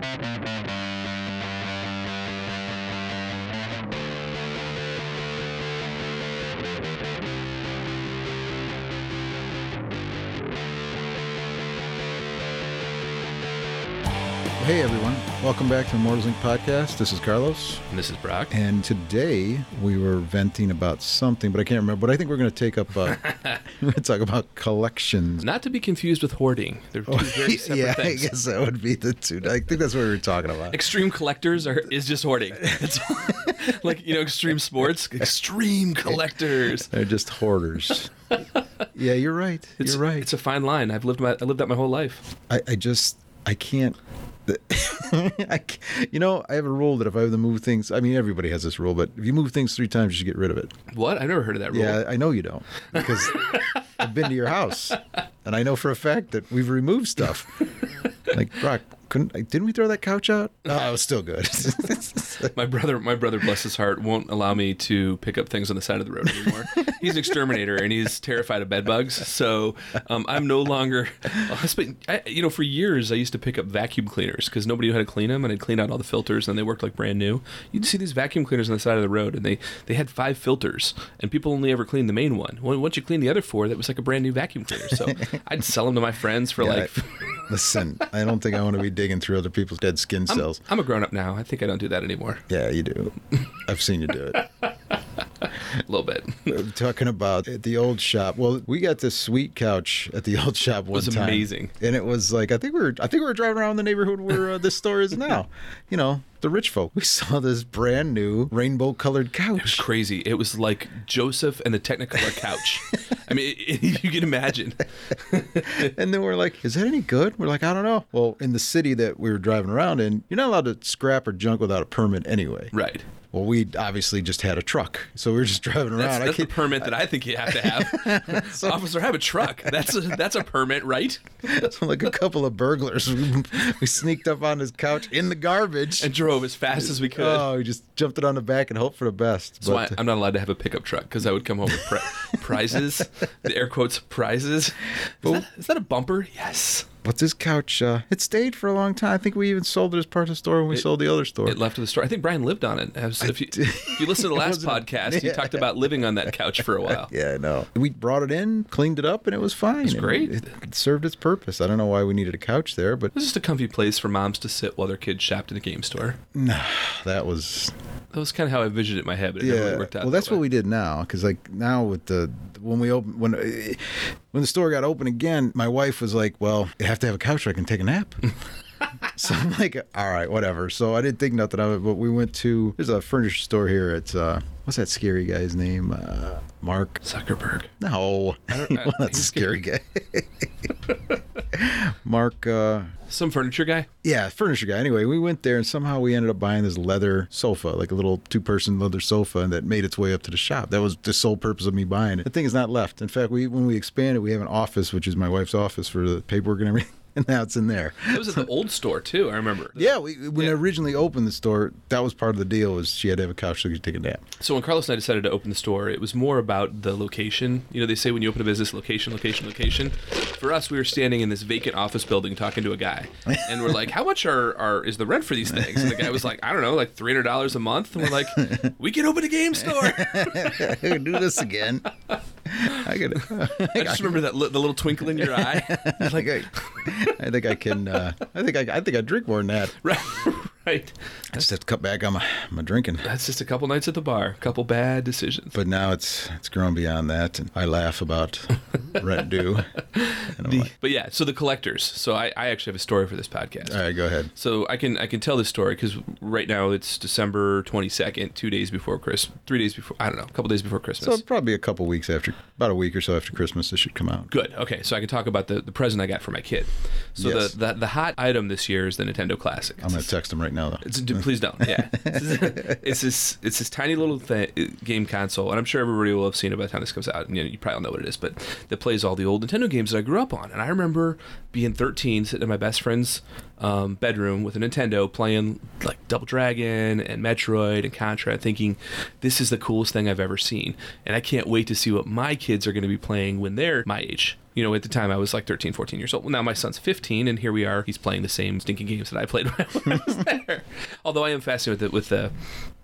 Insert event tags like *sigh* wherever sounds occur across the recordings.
Thank you. Hey everyone, welcome back to the Immortals Inc. podcast. This is Carlos, And this is Brock. and today we were venting about something, but I can't remember. But I think we're going to take up. Uh, *laughs* we're going to talk about collections. Not to be confused with hoarding. They're two very separate *laughs* yeah, things. I guess that would be the two. I think that's what we were talking about. Extreme collectors are is just hoarding. It's *laughs* like you know, extreme sports. Extreme collectors. They're just hoarders. yeah, you're right. It's, you're right. It's a fine line. I've lived my I lived that my whole life. I, I just I can't. *laughs* I, you know, I have a rule that if I have to move things, I mean, everybody has this rule, but if you move things three times, you should get rid of it. What? I've never heard of that rule. Yeah, I know you don't because *laughs* I've been to your house and I know for a fact that we've removed stuff. Like Brock, couldn't didn't we throw that couch out? *laughs* No, it was still good. *laughs* My brother, my brother, bless his heart, won't allow me to pick up things on the side of the road anymore. *laughs* he's an exterminator and he's terrified of bed bugs. So um, I'm no longer. I spent, I, you know, for years I used to pick up vacuum cleaners because nobody knew how to clean them, and I'd clean out all the filters, and they worked like brand new. You'd see these vacuum cleaners on the side of the road, and they they had five filters, and people only ever cleaned the main one. Once you clean the other four, that was like a brand new vacuum cleaner. So I'd sell them to my friends for like. Listen, I don't think I want to be digging through other people's dead skin I'm, cells. I'm a grown up now. I think I don't do that anymore. Yeah, you do. I've seen you do it. A *laughs* little bit. Talking about at the old shop. Well, we got this sweet couch at the old shop one time. was time. amazing. and it was like I think we were I think we were driving around the neighborhood where uh, this store is now. You know, the rich folk. We saw this brand new rainbow colored couch. It was couch. crazy. It was like Joseph and the Technicolor couch. *laughs* I mean, it, *laughs* it- you can imagine. *laughs* and then we're like, "Is that any good?" We're like, "I don't know." Well, in the city that we were driving around in, you're not allowed to scrap or junk without a permit anyway. Right. Well, we obviously just had a truck, so we were just driving around. That's, I that's the can't- permit that I think you have to have. *laughs* Officer, have a truck. That's a, that's a permit, right? so *laughs* like a couple of burglars, we, *laughs* we sneaked up on his couch in the garbage. And drove as fast as we could. Oh, we just jumped it on the back and hoped for the best. so I, But, uh, I'm not allowed to have a pickup truck because I would come home with pri- prizes, the air quotes prizes. Is that, is that a bumper? Yes. But this couch, uh, it stayed for a long time. I think we even sold it as part of the store when we sold the other store. It left the store. I think Brian lived on it. Was- if, you, if you listen to *laughs* the last podcast, you talked about living on that couch for a while. *laughs* yeah, I know. We brought it in, cleaned it up, and it was fine. It's great. It, it served its purpose. I don't know why we needed a couch there, but It was just a comfy place for moms to sit while their kids shopped in the game store. *sighs* that was That was kind of how I envisioned it in my head, but it yeah. never really worked out. well, that that's what we did now because like now with the when we open when when the store got open again, my wife was like, "Well, you have to have a couch where I can take a nap." *laughs* So I'm like, all right, whatever. So I didn't think nothing of it, but we went to there's a furniture store here. It's uh, what's that scary guy's name? Uh, Mark. Zuckerberg. No, well, that's *laughs* a scary guy. *laughs* Mark. Uh, Some furniture guy. yeah, furniture guy. Anyway, we went there and somehow we ended up buying this leather sofa, like a little two-person leather sofa, and that made its way up to the shop. That was the sole purpose of me buying it. The thing is not left. In fact, we when we expanded, we have an office, which is my wife's office for the paperwork and everything, and now it's in there. It was at the old store too. I remember. *laughs* Yeah, we, when Yeah. I originally opened the store, that was part of the deal. Was she had to have a couch so she could take a nap. So when Carlos and I decided to open the store, it was more about the location. You know, they say when you open a business, location, location, location. For us, we were standing in this vacant office building talking to a guy, *laughs* and we're like, "How much are, are is the rent for these things?" And the guy was like, "I don't know, like three hundred dollars a month." And we're like, *laughs* "We can open a game store." we can do this again. I could. I just remember that li- the little twinkle in your eye. I I, I think I can. Uh, I think I, I think I drink more than that. *laughs* right, right. I just have to cut back on my, my drinking. That's just a couple nights at the bar, a couple bad decisions. But now it's it's grown beyond that, and I laugh about *laughs* rent due. Like, But yeah, so the collectors. So I, I actually have a story for this podcast. all right, go ahead. So I can I can tell this story because right now it's December twenty second, two days before Christmas, three days before I don't know, a couple days before Christmas. So probably a couple weeks after, about a week or so after Christmas, this should come out. Good. Okay, so I can talk about the, the present I got for my kid. So Yes. the, the the hot item this year is the Nintendo Classic. I'm gonna text him right now though. It's, please don't. Yeah, *laughs* it's this it's this tiny little th- game console, and I'm sure everybody will have seen it by the time this comes out. And you, know, you probably all know what it is, but that plays all the old Nintendo games that I grew up on. And I remember being 13, sitting at my best friend's um, bedroom with a Nintendo, playing like Double Dragon and Metroid and Contra, thinking this is the coolest thing I've ever seen, and I can't wait to see what my kids are going to be playing when they're my age. You know, at the time I was like 13, 14 years old. Well, now my son's 15, and here we are. He's playing the same stinking games that I played *laughs* when I was there. Although I am fascinated with, with the,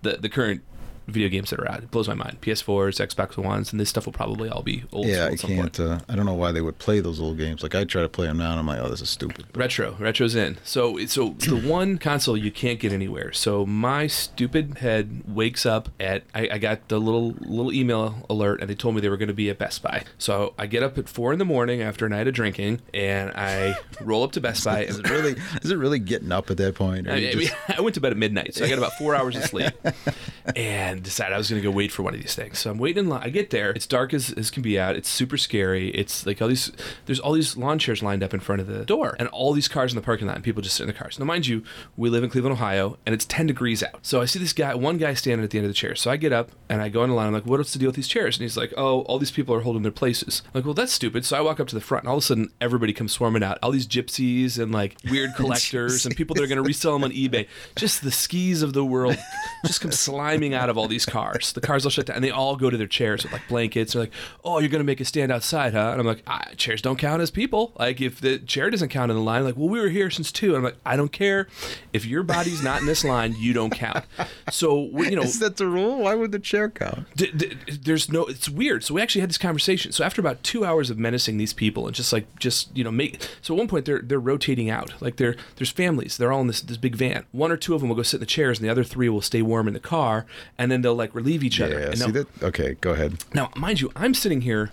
the the current video games that are out. It blows my mind. PS4s, Xbox Ones, and this stuff will probably all be old. Yeah, I school at some can't. Uh, I don't know why they would play those old games. Like I try to play them now, and I'm like, oh, this is stupid. Retro, retro's in. So, so the *clears throat* one console you can't get anywhere. So my stupid head wakes up at. I, I got the little little email alert, and they told me they were going to be at Best Buy. So I get up at four in the morning after a night of drinking, and I *laughs* roll up to Best Buy. Is And it really? Is it really getting up at that point? I, just- mean, *laughs* I went to bed at midnight, so I got about four hours of sleep, *laughs* and decided I was going to go wait for one of these things. So I'm waiting in line. I get there. It's dark as, as can be out. It's super scary. It's like all these. There's all these lawn chairs lined up in front of the door, and all these cars in the parking lot, and people just sit in the cars. Now, mind you, we live in Cleveland, Ohio, and it's 10 degrees out. So I see this guy, one guy standing at the end of the chair. So I get up and I go in the line. I'm like, "What's the deal with these chairs?" And he's like, "Oh, all these people are holding their places." I'm like, well, that's stupid. So I walk up to the front, and all of a sudden, everybody comes swarming out. All these gypsies and like weird *laughs* collectors and people that are going to resell them on eBay. Just the skis of the world just come sliming out of all these cars. The cars all shut down, and they all go to their chairs with like blankets. They're like, "Oh, you're going to make a stand outside, huh?" And I'm like, ah, "Chairs don't count as people. Like if the chair doesn't count in the line, like, well, we were here since two. And I'm like, I don't care if your body's not in this line, you don't count. So you know, is that the rule? Why would the chair count? D- d- there's no it's weird so we actually had this conversation so after about two hours of menacing these people and just like just you know make so at one point they're they're rotating out like they're there's families they're all in this this big van one or two of them will go sit in the chairs and the other three will stay warm in the car and then they'll like relieve each other Yeah. and See now, that? Okay, go ahead. now mind you i'm sitting here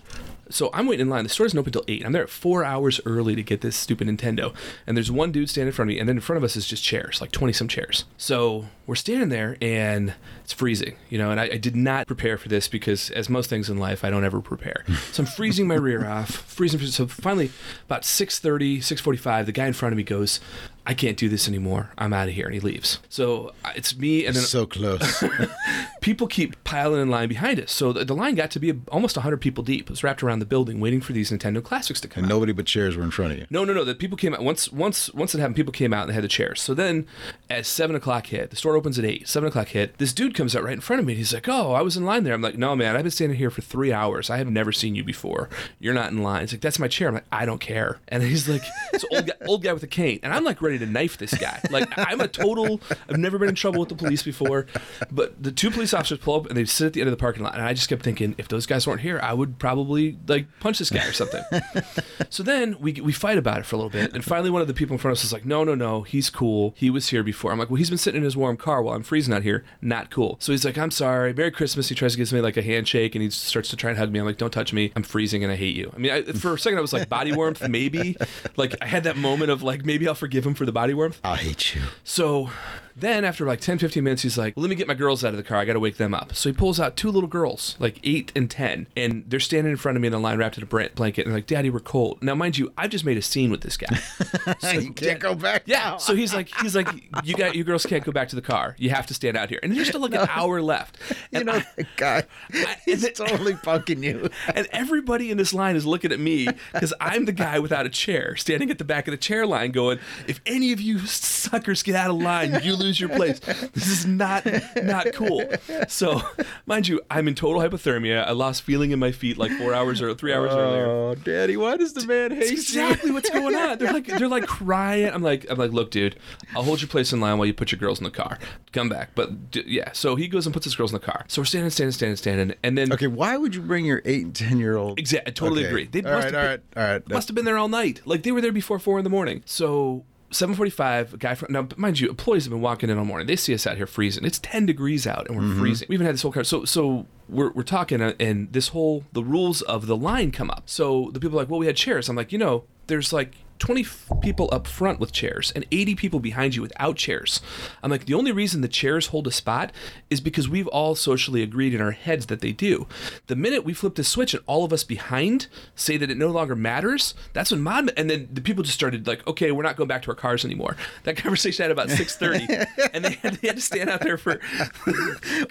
so I'm waiting in line. The store doesn't open until eight. I'm there at four hours early to get this stupid Nintendo. And there's one dude standing in front of me, and then in front of us is just chairs, like twenty some chairs. So we're standing there, and it's freezing, you know. And I, I did not prepare for this because, as most things in life, I don't ever prepare. So I'm freezing my rear off, freezing. So finally, about 6:30, 6:45, the guy in front of me goes, "I can't do this anymore. I'm out of here," and he leaves. So uh, it's me, and then So close. *laughs* people keep piling in line behind us. So the, the line got to be almost 100 people deep. It was wrapped around the building, waiting for these Nintendo classics to come and out. nobody but chairs were in front of you. No, no, no. The people came out once. Once, once it happened, people came out and they had the chairs. So then, as seven o'clock hit, the store opens at eight. Seven o'clock hit. This dude comes out right in front of me. and He's like, "Oh, I was in line there." I'm like, "No, man, I've been standing here for three hours. I have never seen you before. You're not in line." He's like, "That's my chair." I'm like, "I don't care." And he's like, *laughs* "This old guy, old guy with a cane," and I'm like ready to knife this guy. Like, I'm a total. I've never been in trouble with the police before, but the two police officers pull up and they sit at the end of the parking lot, and I just kept thinking, if those guys weren't here, I would probably like punch this guy or something. *laughs* So then we we fight about it for a little bit, and finally one of the people in front of us is like, "No, no, no, he's cool. He was here before." I'm like, "Well, he's been sitting in his warm car while I'm freezing out here. Not cool." So he's like, "I'm sorry. Merry Christmas." He tries to give me like a handshake, and he starts to try and hug me. I'm like, "Don't touch me. I'm freezing, and I hate you." I mean, I, for a second I was like, body warmth, maybe. Like I had that moment of like, maybe I'll forgive him for the body warmth. I hate you. So then after like 10, 15 minutes, he's like, well, let me get my girls out of the car. I got to wake them up. So he pulls out two little girls, like eight and 10, and they're standing in front of me in the line wrapped in a blanket. And they're like, Daddy, we're cold. Now, mind you, I've just made a scene with this guy. *laughs* So, you can't go back. yeah. now. So he's like, he's like, you got, you girls can't go back to the car. You have to stand out here. And there's still like an *laughs* hour left. you know I- that guy. *laughs* He's and- totally punking you. and everybody in this line is looking at me because I'm the guy without a chair, standing at the back of the chair line, going, "If any of you suckers get out of line, you lose your place. This is not not cool." So, mind you, I'm in total hypothermia. I lost feeling in my feet like four hours or three hours earlier. Oh, Daddy, why does the man hate That's exactly what's going on. They're like they're like crying. I'm like I'm like, look, dude, I'll hold your place in line while you put your girls in the car. Come back. But d- yeah, so he goes and puts his girls in the car. So we're standing, standing, standing, standing, and then Okay, why would you bring your eight and ten year old? Exactly. I totally Okay. agree. They all must right, have all right, all right. must have been there all night. Like they were there before four in the morning. So. 7:45. A guy from now, mind you, employees have been walking in all morning. They see us out here freezing. It's 10 degrees out, and we're Mm-hmm. freezing. We even had this whole car. So, so we're, we're talking, uh, and this whole the rules of the line come up. So the people are like, well, we had chairs. I'm like, you know, there's like 20 people up front with chairs and 80 people behind you without chairs. I'm like, the only reason the chairs hold a spot is because we've all socially agreed in our heads that they do. The minute we flip the switch and all of us behind say that it no longer matters, that's when mom and then the people just started like, okay, we're not going back to our cars anymore. That *laughs* conversation had about *laughs* 6:30, and they had, they had to stand out there for. *laughs*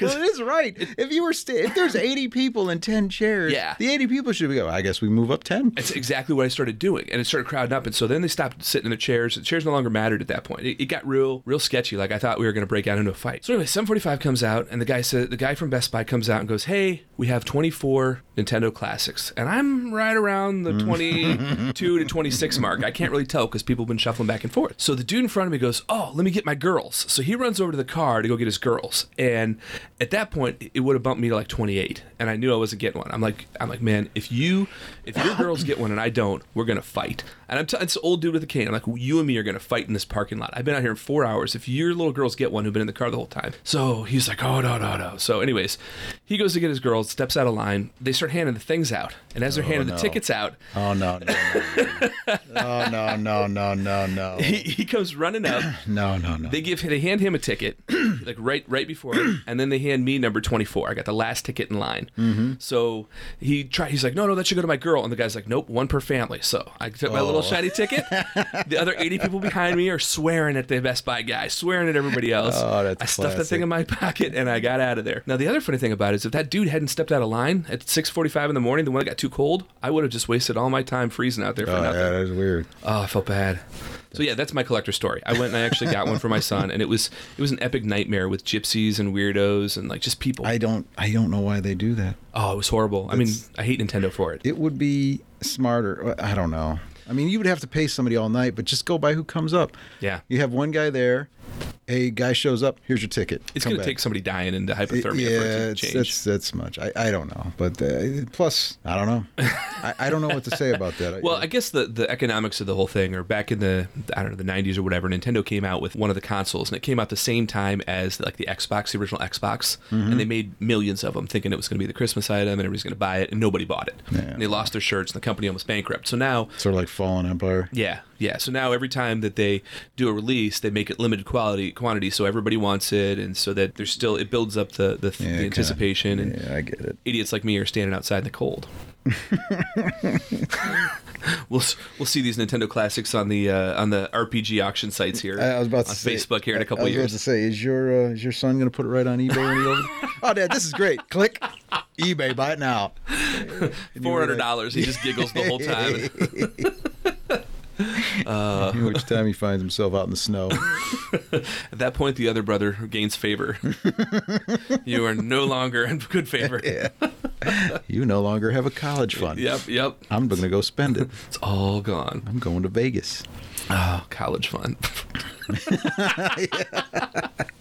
Well, it is right. If you were sta- if there's 80 people and 10 chairs, Yeah. the 80 people should be go. Oh, I guess we move up 10. It's exactly what I started doing, and it started crowding up. And So then they stopped sitting in the chairs. The chairs no longer mattered at that point. It, it got real, real sketchy. Like I thought we were going to break out into a fight. So anyway, 7:45 comes out, and the guy said, the guy from Best Buy comes out and goes, "Hey, we have 24 Nintendo classics," and I'm right around the mm. 22 to 26 mark. I can't really tell because people have been shuffling back and forth. So the dude in front of me goes, "Oh, let me get my girls." So he runs over to the car to go get his girls, and at that point, it would have bumped me to like 28, and I knew I wasn't getting one. I'm like, I'm like, man, if you, if your girls get one and I don't, we're gonna fight. And I'm t- it's old dude with a cane. I'm like, you and me are gonna fight in this parking lot. I've been out here in four hours. If your little girls get one who've been in the car the whole time, so he's like, oh no no no. So anyways, he goes to get his girls, steps out of line. They start handing the things out, and as they're oh, handing no. the tickets out, oh no, no, no. oh no no no no no. *laughs* He, he comes running up. *clears throat* no no no. They give they hand him a ticket, *clears throat* like right right before, and then they hand me number 24. I got the last ticket in line. Mm-hmm. So he try he's like, no no that should go to my girl, and the guy's like, nope one per family. So I took my oh. little shiny ticket. the other eighty people behind me are swearing at the Best Buy guy, swearing at everybody else. Oh, that's I stuffed that thing in my pocket and I got out of there. Now the other funny thing about it is if that dude hadn't stepped out of line at six forty five in the morning, the one that got too cold, I would have just wasted all my time freezing out there for oh nothing. yeah, that's weird. Oh, I felt bad. So yeah, that's my collector story. I went and I actually got one for my son, and it was it was an epic nightmare with gypsies and weirdos and like just people. I don't I don't know why they do that. oh, it was horrible. I mean, I hate Nintendo for it. It would be smarter. I don't know. I mean, you would have to pay somebody all night, but just go by who comes up. Yeah. You have one guy there. A guy shows up. Here's your ticket. It's going to take somebody dying into It- hypothermia yeah, for it to change. that's that's much. I, I don't know, but uh, plus I don't know. *laughs* I, I don't know what to say about that. Well, I guess the, the economics of the whole thing are back in the I don't know the 90s or whatever. Nintendo came out with one of the consoles, and it came out the same time as like the Xbox, the original Xbox, Mm-hmm. and they made millions of them, thinking it was going to be the Christmas item, and everybody's going to buy it, and nobody bought it. Yeah. And they lost their shirts, and the company almost bankrupt. So now sort of like Fallen Empire. Yeah, yeah. So now every time that they do a release, they make it limited quality quantity, so everybody wants it, and so that there's still it builds up the the, Yeah, the kinda. anticipation, and Yeah, I get it. idiots like me are standing outside in the cold. *laughs* we'll we'll see these Nintendo classics on the uh, on the RPG auction sites here I, I was about to on say, Facebook here in a couple I was years. about to say, is your uh, is your son going to put it right on eBay when he opens? *laughs* oh, Dad, this is great. Click eBay, buy it now. *laughs* Four hundred dollars. He just giggles the whole time. Uh, *laughs* Which time he finds himself out in the snow. *laughs* At that point, the other brother gains favor. *laughs* you are no longer in good favor. You no longer have a college fund. Yep, yep. I'm going to go spend it. It's all gone. I'm going to Vegas. Oh, college fund.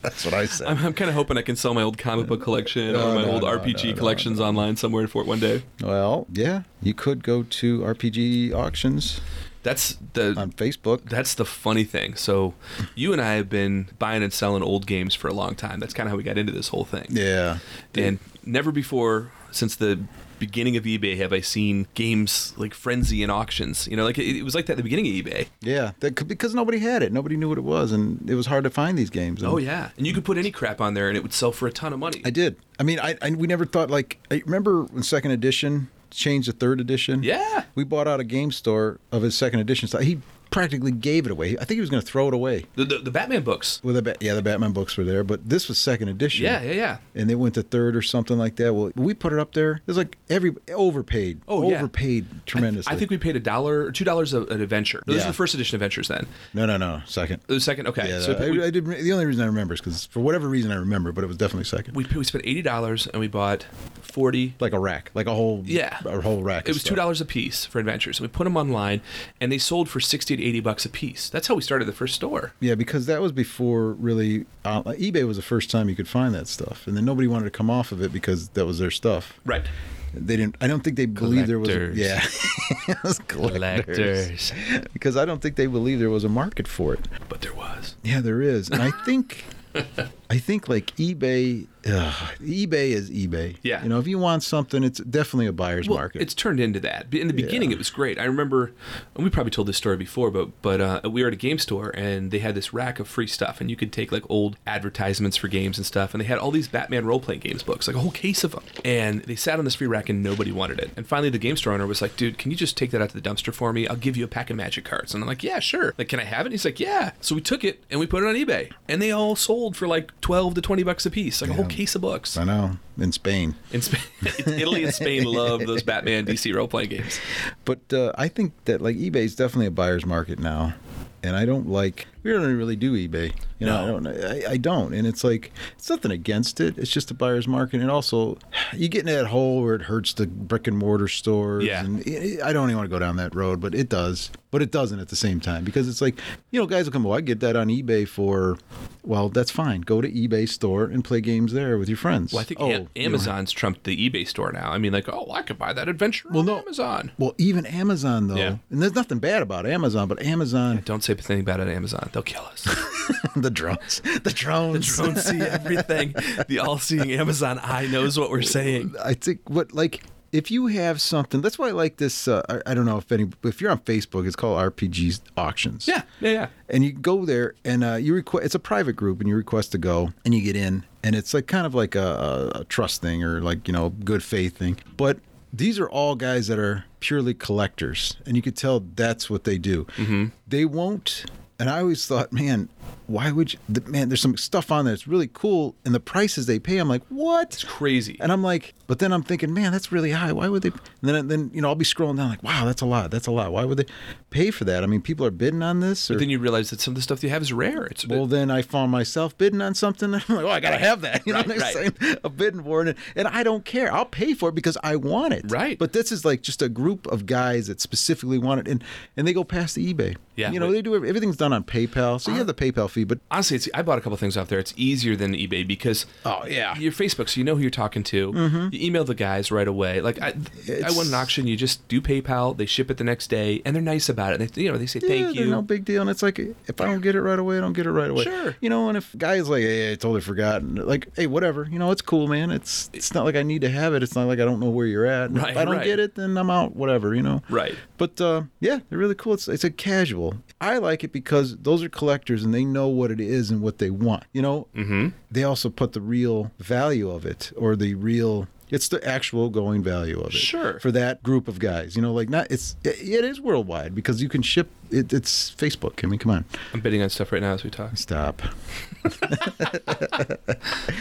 That's what I said. I'm, I'm kind of hoping I can sell my old comic book collection No, or my no, old no, RPG collections online somewhere for it one day. Well, yeah, you could go to RPG auctions That's the on Facebook. that's the funny thing. So, you and I have been buying and selling old games for a long time. That's kind of how we got into this whole thing. Yeah. And never before since the beginning of eBay have I seen games like frenzy in auctions. You know, like it, it was like that at the beginning of eBay. Yeah, that, could- because nobody had it. Nobody knew what it was, and it was hard to find these games. And Oh yeah, and you could put any crap on there and it would sell for a ton of money. I did. I mean, I, I we never thought like. I remember when second edition changed the third edition. yeah. We bought out a game store of his second edition. So he practically gave it away. I think he was going to throw it away. The, the, the Batman books. Well, the Ba- yeah, the Batman books were there, but this was second edition. Yeah, yeah, yeah. And they went to third or something like that. Well, we put it up there. It was like every overpaid. Oh, yeah. overpaid tremendously. I think we paid a dollar or two dollars an adventure. No, This is the first edition adventures then. no, no, no, second. The second, okay. Yeah, so I, we, I did. The only reason I remember is because for whatever reason I remember, but it was definitely second. we, we spent eighty dollars and we bought forty. like a rack, like a whole Yeah, a whole rack. It was stuff. two dollars a piece for adventures. And we put them online, and they sold for sixty to eighty bucks a piece. That's how we started the first store. Yeah, because that was before really. Uh, eBay was the first time you could find that stuff, and then nobody wanted to come off of it because that was their stuff. Right. They didn't. I don't think they believed there was. A, Collectors. yeah, *laughs* was collectors. Because I don't think they believed there was a market for it. But there was. Yeah, there is, and I think, *laughs* I think like eBay. Ugh, eBay is eBay. Yeah. You know, if you want something, it's definitely a buyer's Well, market. it's turned into that. In the beginning, Yeah. it was great. I remember, and we probably told this story before, but but uh, we were at a game store and they had this rack of free stuff, and you could take like old advertisements for games and stuff, and they had all these Batman role playing games books, like a whole case of them, and they sat on this free rack and nobody wanted it. And finally, the game store owner was like, "Dude, can you just take that out to the dumpster for me? I'll give you a pack of Magic cards." And I'm like, "Yeah, sure." Like, can I have it? And he's like, "Yeah." So we took it and we put it on eBay, and they all sold for like twelve to twenty bucks a piece, like a whole case of books. I know in Spain, In Spain, *laughs* Italy and Spain love those Batman DC role playing games. but uh, I think that like eBay is definitely a buyer's market now, and I don't like. We don't really do eBay. You know, I No. don't. I, I don't, and it's like it's nothing against it. It's just a buyer's market, and also you get in that hole where it hurts the brick and mortar stores. Yeah. and it, I don't even want to go down that road, but it does. But it doesn't at the same time because it's like you know, guys will come. Well, I get that on eBay for. Well, that's fine. Go to eBay store and play games there with your friends. Well, I think Oh, A- you don't have- Amazon's trumped the eBay store now. I mean, like, oh, I could buy that adventure on no. Amazon. Well, even Amazon though, Yeah. and there's nothing bad about Amazon, but Amazon, Don't say anything bad at Amazon; they'll kill us. *laughs* the drones, the drones, Don't see everything. The all-seeing Amazon eye knows what we're saying. I think what like if you have something, that's why I like this. Uh, I, I don't know if any, if you're on Facebook, it's called RPG auctions. Yeah, yeah, yeah. and you go there and uh, you request. It's a private group, and you request to go, and you get in, and it's like kind of like a, a, a trust thing or like you know good faith thing, but. These are all guys that are purely collectors, and you could tell that's what they do. Mm-hmm. They won't. And I always thought, man, why would you? The, man, there's some stuff on there that's really cool, and the prices they pay, I'm like, what? It's crazy. And I'm like, but then I'm thinking, man, that's really high. Why would they? And then, then you know, I'll be scrolling down like, wow, that's a lot. That's a lot. Why would they pay for that? I mean, people are bidding on this. Or, then you realize that some of the stuff you have is rare. It's well, then I found myself bidding on something. And *laughs* I'm like, oh, I gotta have that. You know, Right, right. saying a bidding for it, and I don't care. I'll pay for it because I want it. Right. But this is like just a group of guys that specifically want it, and and they go past the eBay. Yeah. You know, they do everything's done on PayPal, so you uh-huh. have the PayPal fee, but honestly, it's, I bought a couple things off there. It's easier than eBay because Oh, yeah. Mm-hmm. your Facebook, so you know who you're talking to. You email the guys right away. Like I, I won an auction. You just do PayPal. They ship it the next day, and they're nice about it. They, you know, they say yeah, thank they're you. no big deal. And it's like if I don't get it right away, I don't get it right away. Sure. You know, and if guys like, hey, I totally forgot, like, hey, whatever. You know, it's cool, man. It's it's not like I need to have it. It's not like I don't know where you're at. And Right, if I don't right. get it, then I'm out. Whatever. You know. Right. But uh, yeah, they're really cool. It's it's a casual. I like it because those are collectors and they know what it is and what they want. You know. Mm-hmm. They also put the real value of it or the real. It's the actual going value of it. Sure. For that group of guys, you know, like not it's it, it is worldwide because you can ship. It, it's Facebook. I mean, come on, I'm bidding on stuff right now as we talk. stop. *laughs*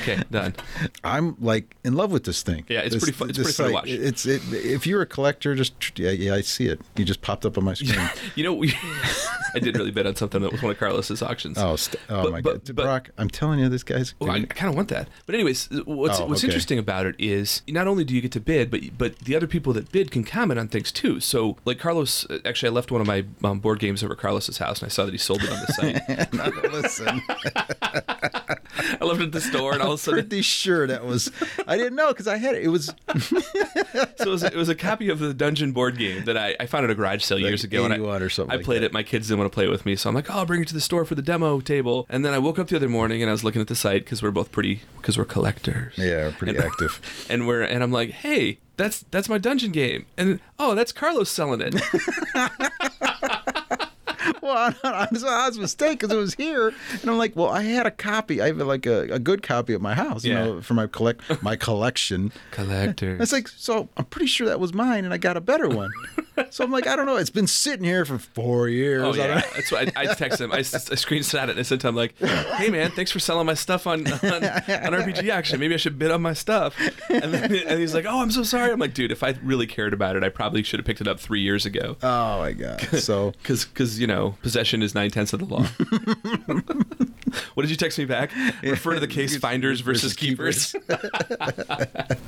Okay, done. I'm like in love with this thing. Yeah, it's This- pretty fun- it's pretty fun to watch. It's it. If you're a collector, just yeah, yeah, I see it. You just popped up on my *laughs* screen. You know, we, *laughs* I did really bid on something that was one of Carlos's auctions. Oh, st- oh But- my but- God, but- Brock! I'm telling you, this guy's. Well, I, kind of want that. But anyways, what's Oh, what's okay. interesting about it is not only do you get to bid, but but the other people that bid can comment on things too. So like Carlos, actually, I left one of my um, board games over Carlos's house, and I saw that he sold it on the *laughs* site. Now, listen, *laughs* I left it at the store, and all of a sudden, pretty sure that was. I didn't know because I had it. It was *laughs* so it was, it was a copy of the Dungeon board game that I, I found at a garage sale years ago, and I, or something I like played that. it. My kids didn't want to play it with me, so I'm like, oh, I'll bring it to the store for the demo table. And then I woke up the other morning, and I was looking at the site because we're both pretty because we're collectors. yeah, pretty And- active. and we're and I'm like, hey, that's that's my dungeon game, and oh, that's Carlos selling it. *laughs* well, I, I, was, I was a mistake because it was here, and I'm like, well, I had a copy. I have like a, a good copy at my house, you Yeah. know, for my collect my collection. Collector. It's like, so I'm pretty sure that was mine, and I got a better one. so I'm like, I don't know. It's been sitting here for four years. Oh I don't yeah, know. that's why I, I texted him. I, s- I screenshot it and I sent him like, "Hey man, thanks for selling my stuff on on, on RPG Auction. Maybe I should bid on my stuff." And then and he's like, "Oh, I'm so sorry." I'm like, "Dude, if I really cared about it, I probably should have picked it up three years ago." Oh my god. So *laughs* Because, because you know, possession is nine tenths of the law. *laughs* what did you text me back? Refer to the case finders versus, Versus keepers. *laughs*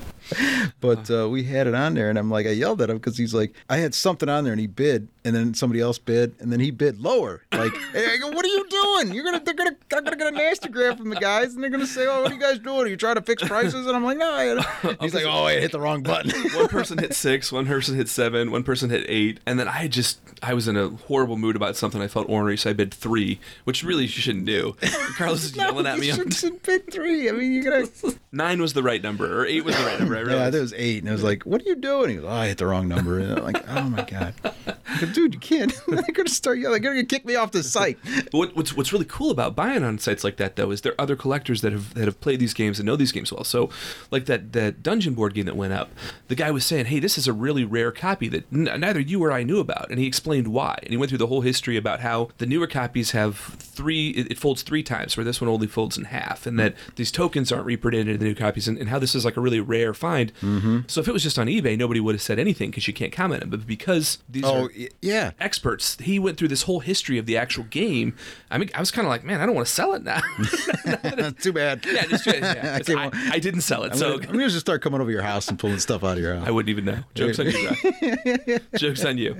But uh, we had it on there, and I'm like, I yelled at him because he's like, I had something on there, and he bid, and then somebody else bid, and then he bid lower. Like, *laughs* hey, go, what are you doing? You're gonna, they're gonna, I'm gonna get a nasty grab from the guys, and they're gonna say, oh, what are you guys doing? Are you trying to fix prices? And I'm like, no. I He's like, oh, I hit the wrong button. one person hit six, one person hit seven, one person hit eight, and then I just I was in a horrible mood about something. I felt ornery, so I bid three, which really you shouldn't do. *laughs* Carlos is yelling at me. You on- should bid three. I mean, you're gonna. *laughs* Nine was the right number, or eight was the right number. I Yeah, there was eight, and I was like, "What are you doing?" He goes, "Oh, I hit the wrong number." And I'm like, "Oh my god!" *laughs* Dude, you can't. They're gonna start yelling. They're gonna kick me off the site. What, what's what's really cool about buying on sites like that though is there are other collectors that have that have played these games and know these games well. So, like that that dungeon board game that went up, the guy was saying, "Hey, this is a really rare copy that n- neither you or I knew about," and he explained why. And he went through the whole history about how the newer copies have three, it, it folds three times, where this one only folds in half, and that these tokens aren't reprinted in the new copies, and, and how this is like a really rare find. Mm-hmm. So if it was just on eBay, nobody would have said anything because you can't comment on it. But because these Oh are yeah. experts. He went through this whole history of the actual game. I mean, I was kind of like, man, I don't want to sell it now. *laughs* *laughs* Too bad. yeah, just, yeah, *laughs* I I, I didn't sell it, I'm, so gonna, I'm gonna just start coming over your house and pulling stuff out of your house. I wouldn't even know. Jokes on you. Jokes on you.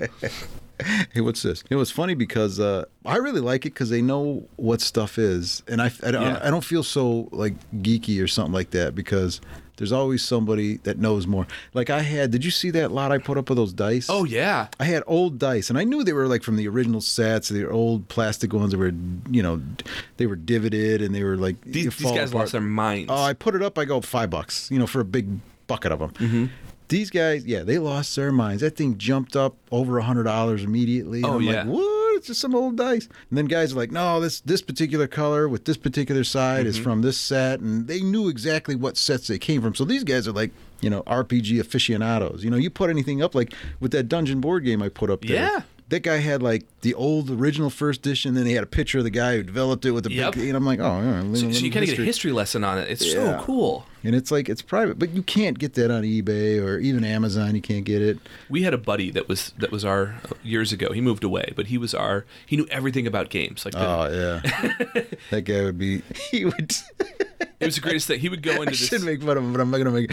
*laughs* Hey, what's this? Know, it's funny because uh, I really like it because they know what stuff is, and I, I, don't, Yeah. I don't feel so like geeky or something like that because there's always somebody that knows more. Like I had, did you see that lot I put up of those dice? Oh yeah, I had old dice, and I knew they were like from the original sets. They were old plastic ones that were, you know, they were divoted and they were like these, these guys apart. lost their minds. Oh, I put it up. I go five bucks, you know, for a big bucket of them. Mm-hmm. These guys, yeah, they lost their minds. That thing jumped up over a hundred dollars immediately. Oh, I'm yeah. like, what? It's just some old dice. And then guys are like, no, this this particular color with this particular side is Mm-hmm. from this set, and they knew exactly what sets they came from. So these guys are like, you know, RPG aficionados. You know, you put anything up like with that dungeon board game I put up there. Yeah. That guy had like the old original first edition, then he had a picture of the guy who developed it with the Yep. big. And I'm like, oh, yeah, so, so you kind of get a history. history lesson on it. It's Yeah. so cool. And it's like it's private, but you can't get that on eBay or even Amazon. You can't get it. We had a buddy that was that was our years ago. He moved away, but he was our. He knew everything about games. Like the, Oh yeah, *laughs* that guy would be. *laughs* He would. *laughs* it was the greatest thing. He would go I into this. shouldn't make fun of him, but I'm not gonna make.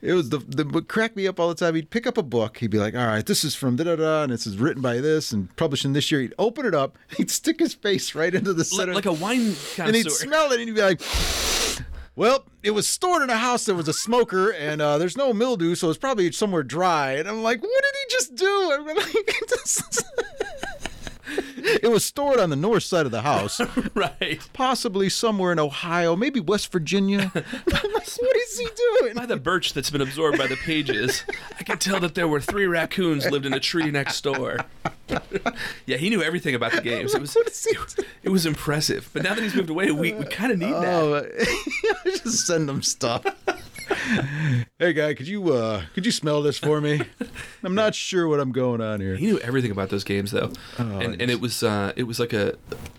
It was the the would crack me up all the time. He'd pick up a book. He'd be like, "All right, this is from da da da, and this is written by this and published in this year." He'd open it up. He'd stick his face right into the center, like a wine and he'd smell it, and he'd be like. Well, it was stored in a house that was a smoker, and uh, there's no mildew, so it's probably somewhere dry. And I'm like, what did he just do? *laughs* *laughs* I'm like, this is- *laughs* it was stored on the north side of the house, *laughs* right. possibly somewhere in Ohio, maybe West Virginia. *laughs* What is he doing? By the birch that's been absorbed by the pages, I could tell that there were three raccoons lived in a tree next door. yeah, he knew everything about the games. It was What is he doing? it was impressive. But now that he's moved away, we, we kind of need that. Oh, just send them stuff. Hey guy, could you uh could you smell this for me? I'm not sure what I'm going on here. He knew everything about those games, though, Oh, and and it was uh, it was like a,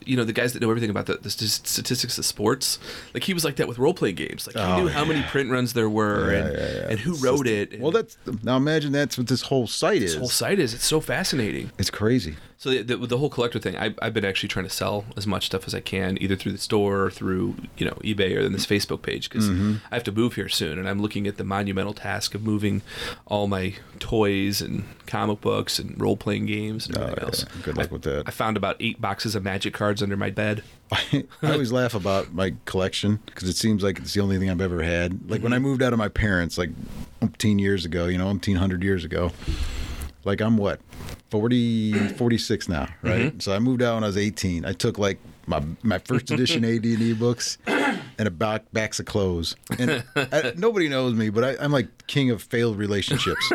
you know, the guys that know everything about the, the statistics of sports. Like he was like that with role playing games. Like he Oh, knew how many print runs there were Yeah, and, yeah, yeah. and who wrote it. and Well, that's now imagine that's what this whole site is. this whole site is. It's so fascinating. It's crazy. So the, the, the whole collector thing, I, I've been actually trying to sell as much stuff as I can, either through the store or through you know eBay or then this Facebook page, because Mm-hmm. I have to move here soon, and I'm looking at the monumental task of moving all my toys and comic books and role playing games and everything Oh, yeah. else. Good luck I, with that. I found about eight boxes of Magic cards under my bed. I, *laughs* I always laugh about my collection because it seems like it's the only thing I've ever had. Like when I moved out of my parents, like umpteen years ago, you know, umpteen hundred years ago. Like I'm what, 40, 46 now, right? So I moved out when I was 18. I took like my my first *laughs* edition AD&D books and a back backs of clothes. And I, *laughs* nobody knows me, but I, I'm like king of failed relationships.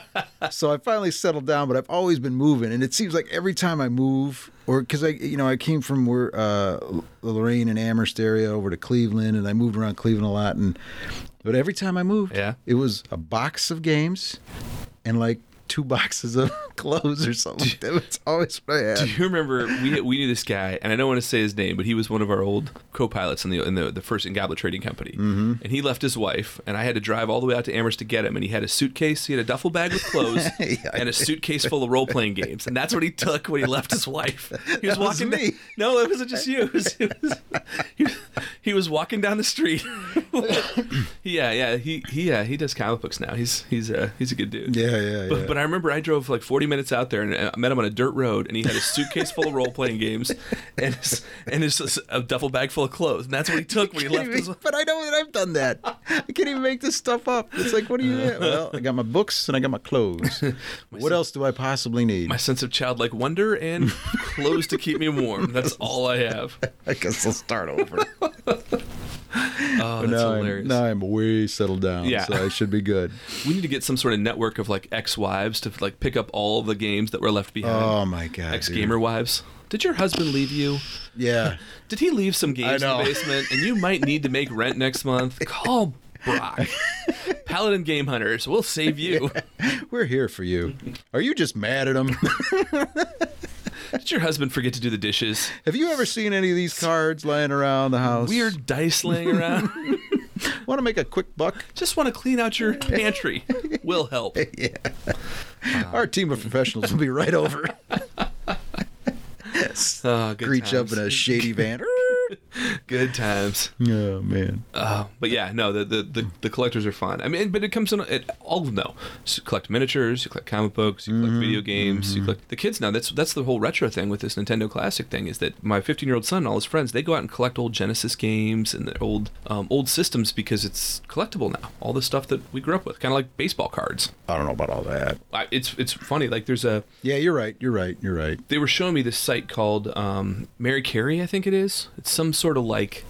*laughs* so I finally settled down, but I've always been moving, and it seems like every time I move, or because I, you know, I came from where uh, Lorain and Amherst area over to Cleveland, and I moved around Cleveland a lot, and but every time I moved, Yeah. it was a box of games, and like two boxes of *laughs* clothes or something. That was always what I Do you remember we we knew this guy, and I don't want to say his name, but he was one of our old co-pilots in the in the, the first in Goblet Trading Company. Mm-hmm. And he left his wife, and I had to drive all the way out to Amherst to get him. And he had a suitcase, he had a duffel bag with *laughs* clothes, Yeah. and a suitcase full of role playing games. And that's what he took when he left his wife. *laughs* He was That was walking. me. down- no, it wasn't just you. It was, it was- he, was- he was walking down the street. yeah, yeah. He he yeah he does comic books now. He's he's uh, he's a good dude. Yeah, yeah, But, yeah. but I remember I drove like 40 minutes out there and I met him on a dirt road, and he had a suitcase full of *laughs* role playing games and his, and his a duffel bag full of clothes, and that's what he took when he left his. but I know that I've done that. I can't even make this stuff up. It's like, what do you? Uh-huh. Have? Well, I got my books and I got my clothes. *laughs* what else do I possibly need? My sense of childlike wonder and *laughs* clothes to keep me warm. That's all I have. I guess I'll start over. *laughs* Oh, that's now I'm, now I'm way settled down, Yeah. so I should be good. *laughs* We need to get some sort of network of like ex-wives to like pick up all the games that were left behind. Oh my god. Ex-gamer wives. Did your husband leave you? Yeah, *laughs* Did he leave some games in the basement and you might need to make rent next month? Call Brock. Paladin Game Hunters. We'll save you. we're here for you. Are you just mad at him? Did your husband forget to do the dishes? Have you ever seen any of these cards lying around the house? Weird dice laying around. *laughs* Want to make a quick buck? Just want to clean out your pantry. We'll help. *laughs* Yeah, Our team of professionals will be right over. Oh, good Reach up in a shady van. *laughs* *laughs* Good times. oh man. Oh, but yeah, no, the, the, the, the collectors are fun. I mean, but it comes in it, all of them though. So you collect miniatures, you collect comic books, you collect Mm-hmm. video games, you collect the kids now. That's that's the whole retro thing with this Nintendo Classic thing is that my 15 year old son and all his friends they go out and collect old Genesis games and the old um, old systems because it's collectible now. All the stuff that we grew up with, kind of like baseball cards. I don't know about all that. I, it's it's funny. Like there's a Yeah, you're right. You're right. You're right. they were showing me this site called um, Mercari, I think it is. It's some sort of like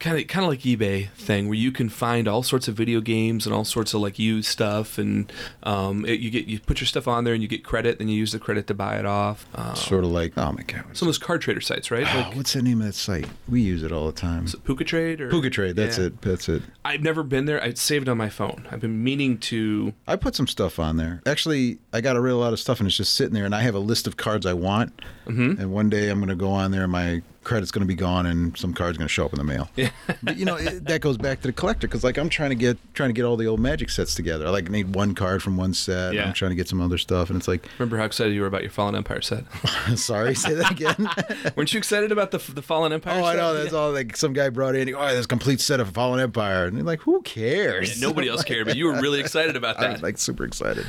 kind of kind of like eBay thing where you can find all sorts of video games and all sorts of like used stuff, and um, it, you get you put your stuff on there and you get credit, then you use the credit to buy it off. Um, Sort of like oh my god. some of those card trader sites, right? Oh, Like what's the name of that site? We use it all the time. is it PucaTrade or PucaTrade. That's Yeah. it. That's it. I've never been there. I saved on my phone. I've been meaning to. I put some stuff on there. Actually, I got a real lot of stuff, and it's just sitting there. And I have a list of cards I want. Mm-hmm. And one day I'm going to go on there, and my credit's going to be gone, and some cards going to show up in the mail. Yeah. but you know it, that goes back to the collector because like I'm trying to get trying to get all the old Magic sets together. I like need one card from one set. Yeah. I'm trying to get some other stuff, and it's like, Remember how excited you were about your Fallen Empire set? *laughs* *laughs* sorry, say that again. *laughs* Weren't you excited about the the Fallen Empire? oh, I set? know that's all. Like some guy brought in, oh, this complete set of Fallen Empire, and you're like, who cares? Nobody else cared, but you were really excited about I that. was like super excited.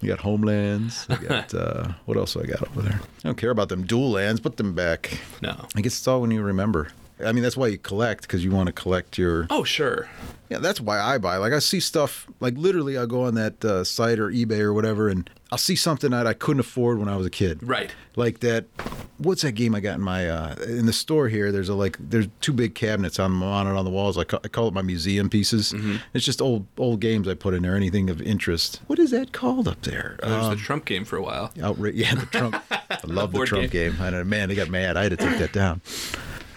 You got homelands. I *laughs* got uh, what else do I got over there? I don't care about them dual lands. Put them back. no. I guess it's all when you remember. I mean, that's why you collect because you want to collect your. Oh, sure. Yeah, that's why I buy. Like I see stuff. Like literally, I'll go on that uh, site or eBay or whatever, and I'll see something that I couldn't afford when I was a kid. Right. Like that. What's that game I got in my uh, in the store here? There's a like there's two big cabinets on mounted on the walls. I call, I call it my museum pieces. Mm-hmm. It's just old old games I put in there. Anything of interest. What is that called up there? Was Um, the Trump game for a while. Outra- yeah, the Trump. I *laughs* love the board Trump game. I know, man, they got mad. I had to take that down.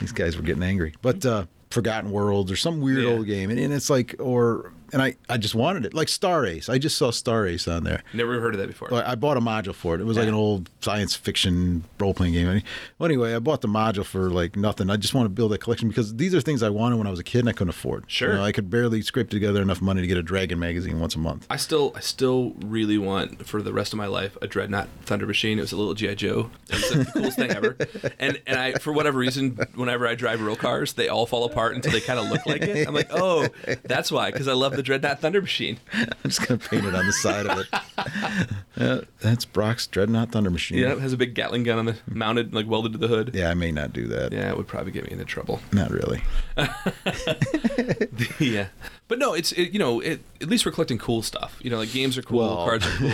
These guys were getting angry. But uh, Forgotten Worlds or some weird Yeah. old game, and, and it's like, or and I, I just wanted it, like Star Ace. I just saw Star Ace on there. Never heard of that before. But I bought a module for it. It was like an old science fiction role playing game. Well, anyway, I bought the module for like nothing. I just want to build a collection because these are things I wanted when I was a kid and I couldn't afford. Sure. You know, I could barely scrape together enough money to get a Dragon magazine once a month. I still, I still really want for the rest of my life a Dreadnok Thunder Machine. It was a little GI Joe. It was the coolest thing ever. *laughs* And and I, for whatever reason, whenever I drive real cars, they all fall apart until they kind of look like it. I'm like, oh, that's why, because I love the Dreadnok Thunder Machine. *laughs* I'm just gonna paint it on the side of it. *laughs* Uh, that's Brock's Dreadnok Thunder Machine. Yeah, it has a big Gatling gun on the mounted, like welded to the hood. Yeah, I may not do that. Yeah, it would probably get me into trouble. Not really. *laughs* yeah, but no, it's it, you know, it, at least we're collecting cool stuff. You know, like games are cool, Well. cards are cool.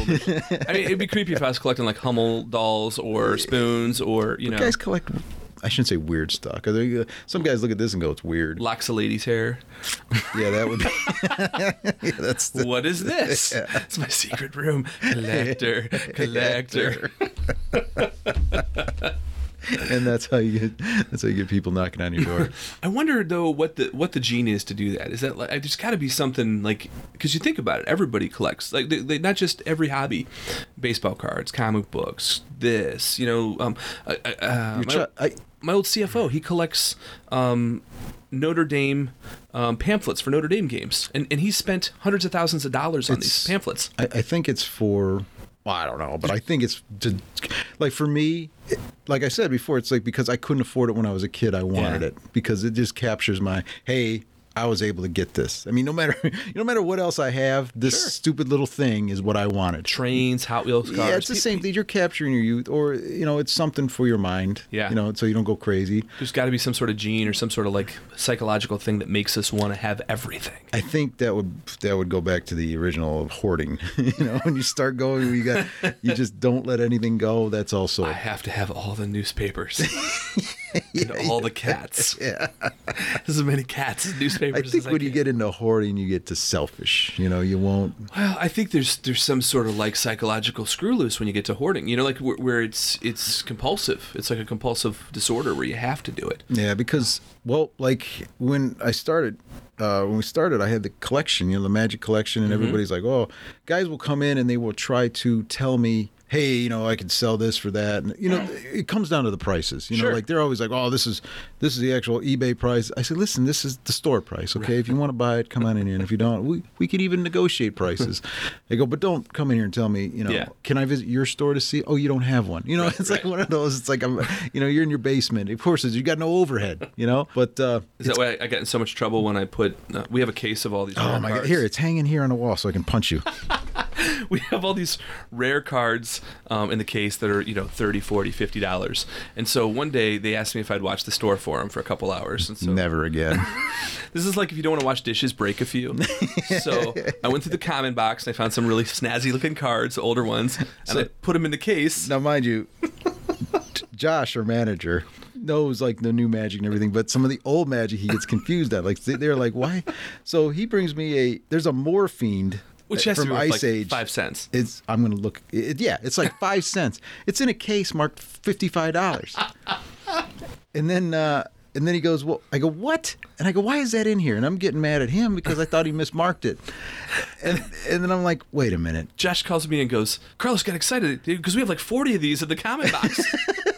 I mean, it'd be creepy if I was collecting like Hummel dolls or spoons or you know, Guys collect. I shouldn't say weird stuff. 'cause they- uh, Some guys look at this and go, "It's weird." locks a lady's hair. Yeah, that would be. *laughs* *laughs* yeah, that's the, What is this? *laughs* It's my secret room. Collector, collector. *laughs* and that's how you get. That's how you get people knocking on your door. *laughs* I wonder though what the what the gene is to do that. Is that like there's got to be something like because you think about it, everybody collects like they, they, not just every hobby, baseball cards, comic books, this. You know, um, uh, uh, my, I, my old CFO he collects um, Notre Dame um, pamphlets for Notre Dame games, and and he spent hundreds of thousands of dollars on these pamphlets. I, I think it's for. I don't know, but I think it's to, like for me, it- like I said before, it's like because I couldn't afford it when I was a kid, I wanted Yeah. it because it just captures my hey. I was able to get this. I mean, no matter *laughs* no matter what else I have, this Sure. stupid little thing is what I wanted. Trains, Hot Wheels cars. Yeah, it's the same thing. You're capturing your youth, or you know, it's something for your mind. Yeah. you know, so you don't go crazy. There's got to be some sort of gene or some sort of like psychological thing that makes us want to have everything. I think that would that would go back to the original of hoarding. *laughs* you know, when you start going, you got you just don't let anything go. That's also *laughs* I have to have all the newspapers. *laughs* and all the cats. *laughs* Yeah. There's as many cats as newspapers. I think when you can. get into hoarding, you get to selfish. You know, you won't. Well, I think there's there's some sort of like psychological screw loose when you get to hoarding. You know, like where, where it's it's compulsive. It's like a compulsive disorder where you have to do it. Yeah, because well, like when I started, uh, when we started, I had the collection, you know, the magic collection, Mm-hmm. and everybody's like, "Oh, guys will come in and they will try to tell me." Hey, you know, I can sell this for that, and you know, it comes down to the prices. You know, Sure. like they're always like, "Oh, this is this is the actual eBay price." I said, "Listen, this is the store price. Okay, if you want to buy it, come on in here, and if you don't, we we could even negotiate prices." *laughs* they go, "But don't come in here and tell me, you know, Yeah. can I visit your store to see? Oh, you don't have one. You know, Right, it's right. like one of those. It's like I'm, you know, you're in your basement. Of course, you got no overhead. You know, but uh, Is that why I got in so much trouble when I put? Uh, we have a case of all these. oh my god, here it's hanging here on the wall so I can punch you. *laughs* *laughs* we have all these rare cards um, in the case that are you know 30 40 50 dollars and so one day they asked me if i'd watch the store for them for a couple hours and so Never again. *laughs* this is like if you don't want to watch dishes break a few *laughs* so i went through the common box and i found some really snazzy looking cards older ones and So- i put them in the case now, mind you, Josh, our manager, knows like the new magic and everything, but some of the old magic he gets confused at. Like they- they're like, why? So he brings me a. There's a morphine which has to be Ice like Age. five cents It's I'm gonna look. It, yeah, it's like five *laughs* cents. It's in a case marked fifty five dollars. and then uh, and then he goes, well, I go what? And I go, why is that in here? And I'm getting mad at him because I thought he *laughs* mismarked it. And and then I'm like, wait a minute. josh calls me and goes carlos got excited because we have like 40 of these in the common box *laughs*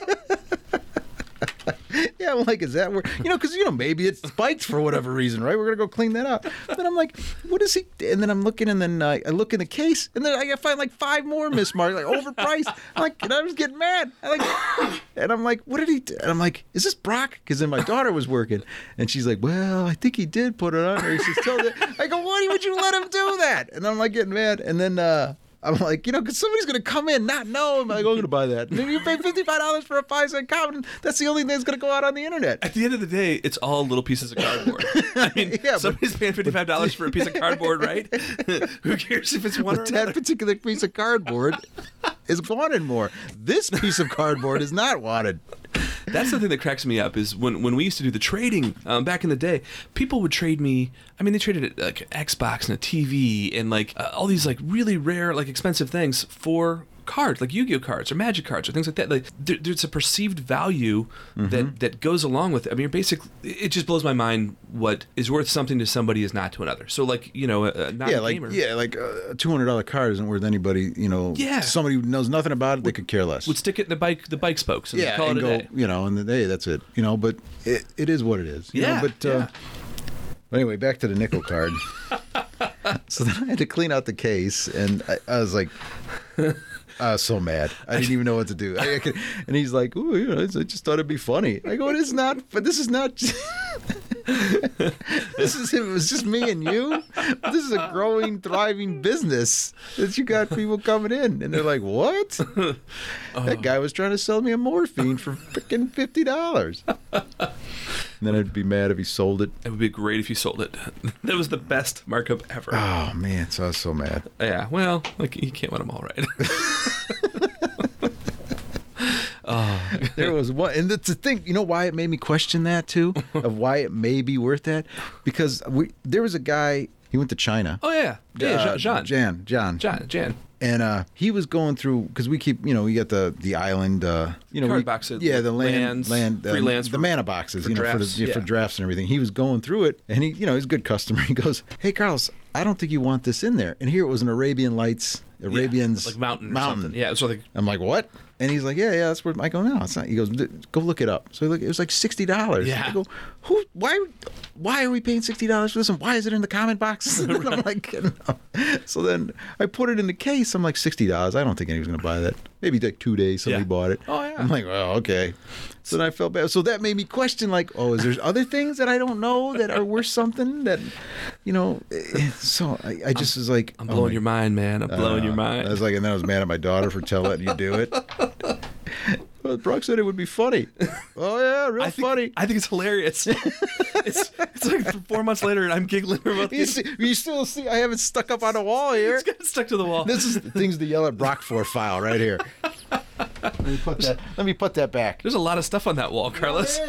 Yeah, I'm like, is that where you know? Because you know maybe it spiked for whatever reason, right? We're gonna go clean that up. Then I'm like, what is he? And then I'm looking, and then uh, I look in the case, and then I find like five more mismarked, like overpriced. I'm like, and I was getting mad. I like, and I'm like, what did he? Do? And I'm like, is this Brock? Because then my daughter was working, and she's like, well, I think he did put it on there. He says, tell that. I go, why would you let him do that? And I'm like getting mad, and then. uh I'm like, you know, because somebody's going to come in, not know. Oh, I'm like, I'm going to buy that. And you pay $55 for a five cent common. That's the only thing that's going to go out on the internet. At the end of the day, it's all little pieces of cardboard. *laughs* I mean, Yeah, but- somebody's paying fifty-five dollars for a piece of cardboard, right? *laughs* Who cares if it's one or But another? that particular piece of cardboard *laughs* is wanted more. This piece of cardboard is not wanted. That's the thing that cracks me up is when, when we used to do the trading um, back in the day, people would trade me. I mean, they traded like an Xbox and a TV and like uh, all these like really rare, like expensive things for cards, like Yu-Gi-Oh cards or Magic cards or things like that. Like there, there's a perceived value Mm-hmm. that that goes along with. it. I mean, basically, it just blows my mind what is worth something to somebody is not to another. So like you know, a, a not Yeah, like yeah, like a two hundred dollar card isn't worth anybody. You know, Yeah. somebody who knows nothing about it, they could care less. would stick it in the bike the bike spokes and yeah, call and it a go, day. you know, and then hey, that's it. You know, but it, it is what it is. you know, Yeah, but uh, yeah. but anyway, back to the nickel card. *laughs* so then I had to clean out the case, and I, I was like. *laughs* I was so mad. I didn't even know what to do. I, I could, and he's like, "Ooh, you know, I just thought it'd be funny." I go, "It is not, but this is not. *laughs* this is it was just me and you. This is a growing, thriving business that you got people coming in, and they're like, "What? *laughs* That guy was trying to sell me a morphine for freaking fifty dollars." And then I'd be mad if he sold it. It would be great if you sold it. *laughs* that was the best markup ever. Oh man, so I was so mad. Yeah, well, like you can't win them all right. *laughs* *laughs* There was one, and that's the thing. You know why it made me question that too, of why it may be worth that, because we there was a guy. He went to China. oh yeah, yeah, Uh, Jean, Jean, Jan, Jan, John, Jan. And uh, he was going through because we keep, you know, we got the the island, uh, you know, Card we, boxes, yeah, the land, lands, land, uh, free lands the for- mana boxes, for you know, drafts, for the, yeah, for drafts and everything. He was going through it, and he, you know, he's a good customer. *laughs* He goes, "Hey, Carlos, I don't think you want this in there." And here it was an Arabian Nights, Arabian's like mountain, mountain. Yeah, it's like I'm like, what? And he's like, yeah, yeah, that's where I go. now. it's not. He goes, go look it up. So look, it was like sixty dollars. Yeah. I go, who? Why? Why are we paying sixty dollars for this? And why is it in the common box? *laughs* and I'm like, no. so then I put it in the case. I'm like, sixty dollars. I don't think anyone's gonna buy that. Maybe like two days somebody Yeah. bought it. Oh, yeah. I'm like, well, okay. So then I felt bad. So that made me question, like, oh, is there other things that I don't know that are worth something? That, you know. eh, So I, I just was like, I'm oh blowing my your mind, man. I'm blowing your uh, mind. I was like, and then I was mad at my daughter for telling letting you do it. *laughs* well, Brock said it would be funny. Oh yeah, real I think, funny. I think it's hilarious. *laughs* it's it's like four months later, and I'm giggling about You, see, you still see I have it stuck up on the wall here. It's got stuck to the wall. This is the things to yell at Brock for file right here. *laughs* let me put that. Let me put that back. There's a lot of stuff on that wall, Carlos.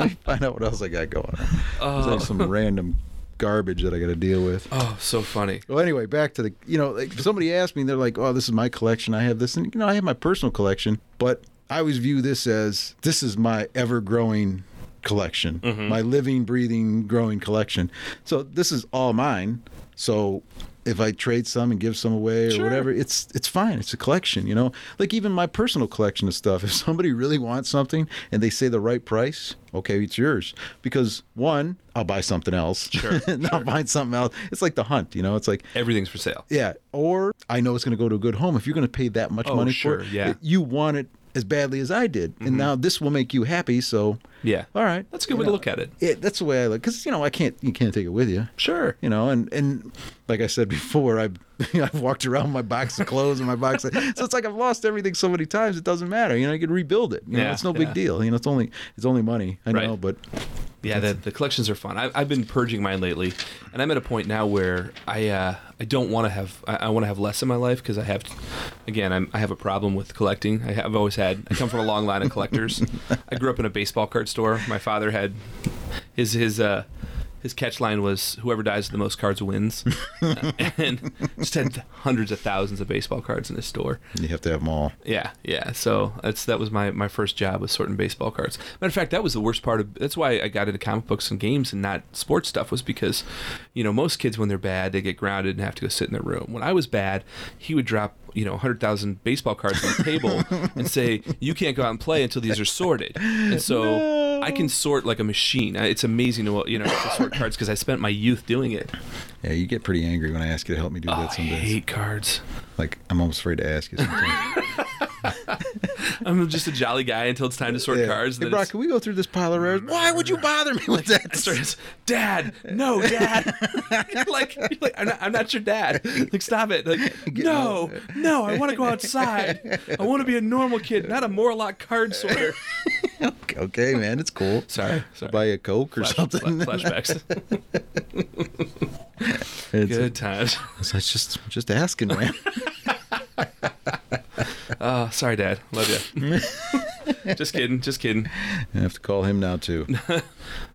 *laughs* Let me find out what else I got going on. Oh. Like some random garbage that I got to deal with. Oh, so funny. Well, anyway, back to the you know, like if somebody asked me, they're like, "Oh, this is my collection. I have this," and you know, I have my personal collection, but I always view this as this is my ever-growing collection, Mm-hmm. my living, breathing, growing collection. So this is all mine. So if I trade some and give some away or Sure. whatever, it's it's fine. It's a collection, you know. Like even my personal collection of stuff. *laughs* If somebody really wants something and they say the right price, okay, it's yours. Because one, I'll buy something else. Sure, and I'll find something else. It's like the hunt, you know. It's like Everything's for sale. yeah, or I know it's going to go to a good home. If you're going to pay that much Oh, money sure, for it, yeah. Mm-hmm. you want it as badly as I did, and now this will make you happy. So, Yeah. all right, That's a good You way know, to look at it. Yeah, that's the way I look because you know I can't you can't take it with you. Sure. You know, and and like I said before, I've *laughs* I've walked around my box of clothes and my box, of, so it's like I've lost everything so many times. It doesn't matter. You know, you can rebuild it. You know, Yeah, it's no big deal. You know, it's only it's only money. I Right. know, but Yeah, the, the collections are fun. I, I've been purging mine lately, and I'm at a point now where I uh, I don't want to have I, I want to have less in my life because I have, again, I'm, I have a problem with collecting. I have always had. I come from a long line of collectors. *laughs* I grew up in a baseball card store. My father had his his uh, his catch line was "Whoever dies with the most cards wins," *laughs* *laughs* and just had hundreds of thousands of baseball cards in his store. you have to have them all. Yeah, yeah. So that's that was my my first job was sorting baseball cards. Matter of fact, that was the worst part of. That's why I got into comic books and games and not sports stuff was because, you know, most kids when they're bad they get grounded and have to go sit in their room. When I was bad, he would drop you know hundred thousand baseball cards on the table *laughs* and say you can't go out and play until these are sorted. And so I can sort like a machine. It's amazing to you know to sort cards because I spent my youth doing it. Yeah, you get pretty angry when I ask you to help me do Oh, that I hate cards. Like I'm almost afraid to ask you sometimes. *laughs* I'm just a jolly guy until it's time to sort Yeah. cards. Hey, Brock, can we go through this pile of rares? Why would you bother me with that? Started, Dad, no, Dad. *laughs* like, like I'm, not, I'm not your dad. Like, stop it. Like, *laughs* no, no, I want to go outside. I want to be a normal kid, not a Morlock card sorter. *laughs* okay, man, it's cool. Sorry, sorry. Buy a Coke or Flash- something. fla- flashbacks. It's, Good times. it's just just asking, man. Oh, sorry, Dad. Love you. *laughs* just kidding. Just kidding. I have to call him now too. *laughs*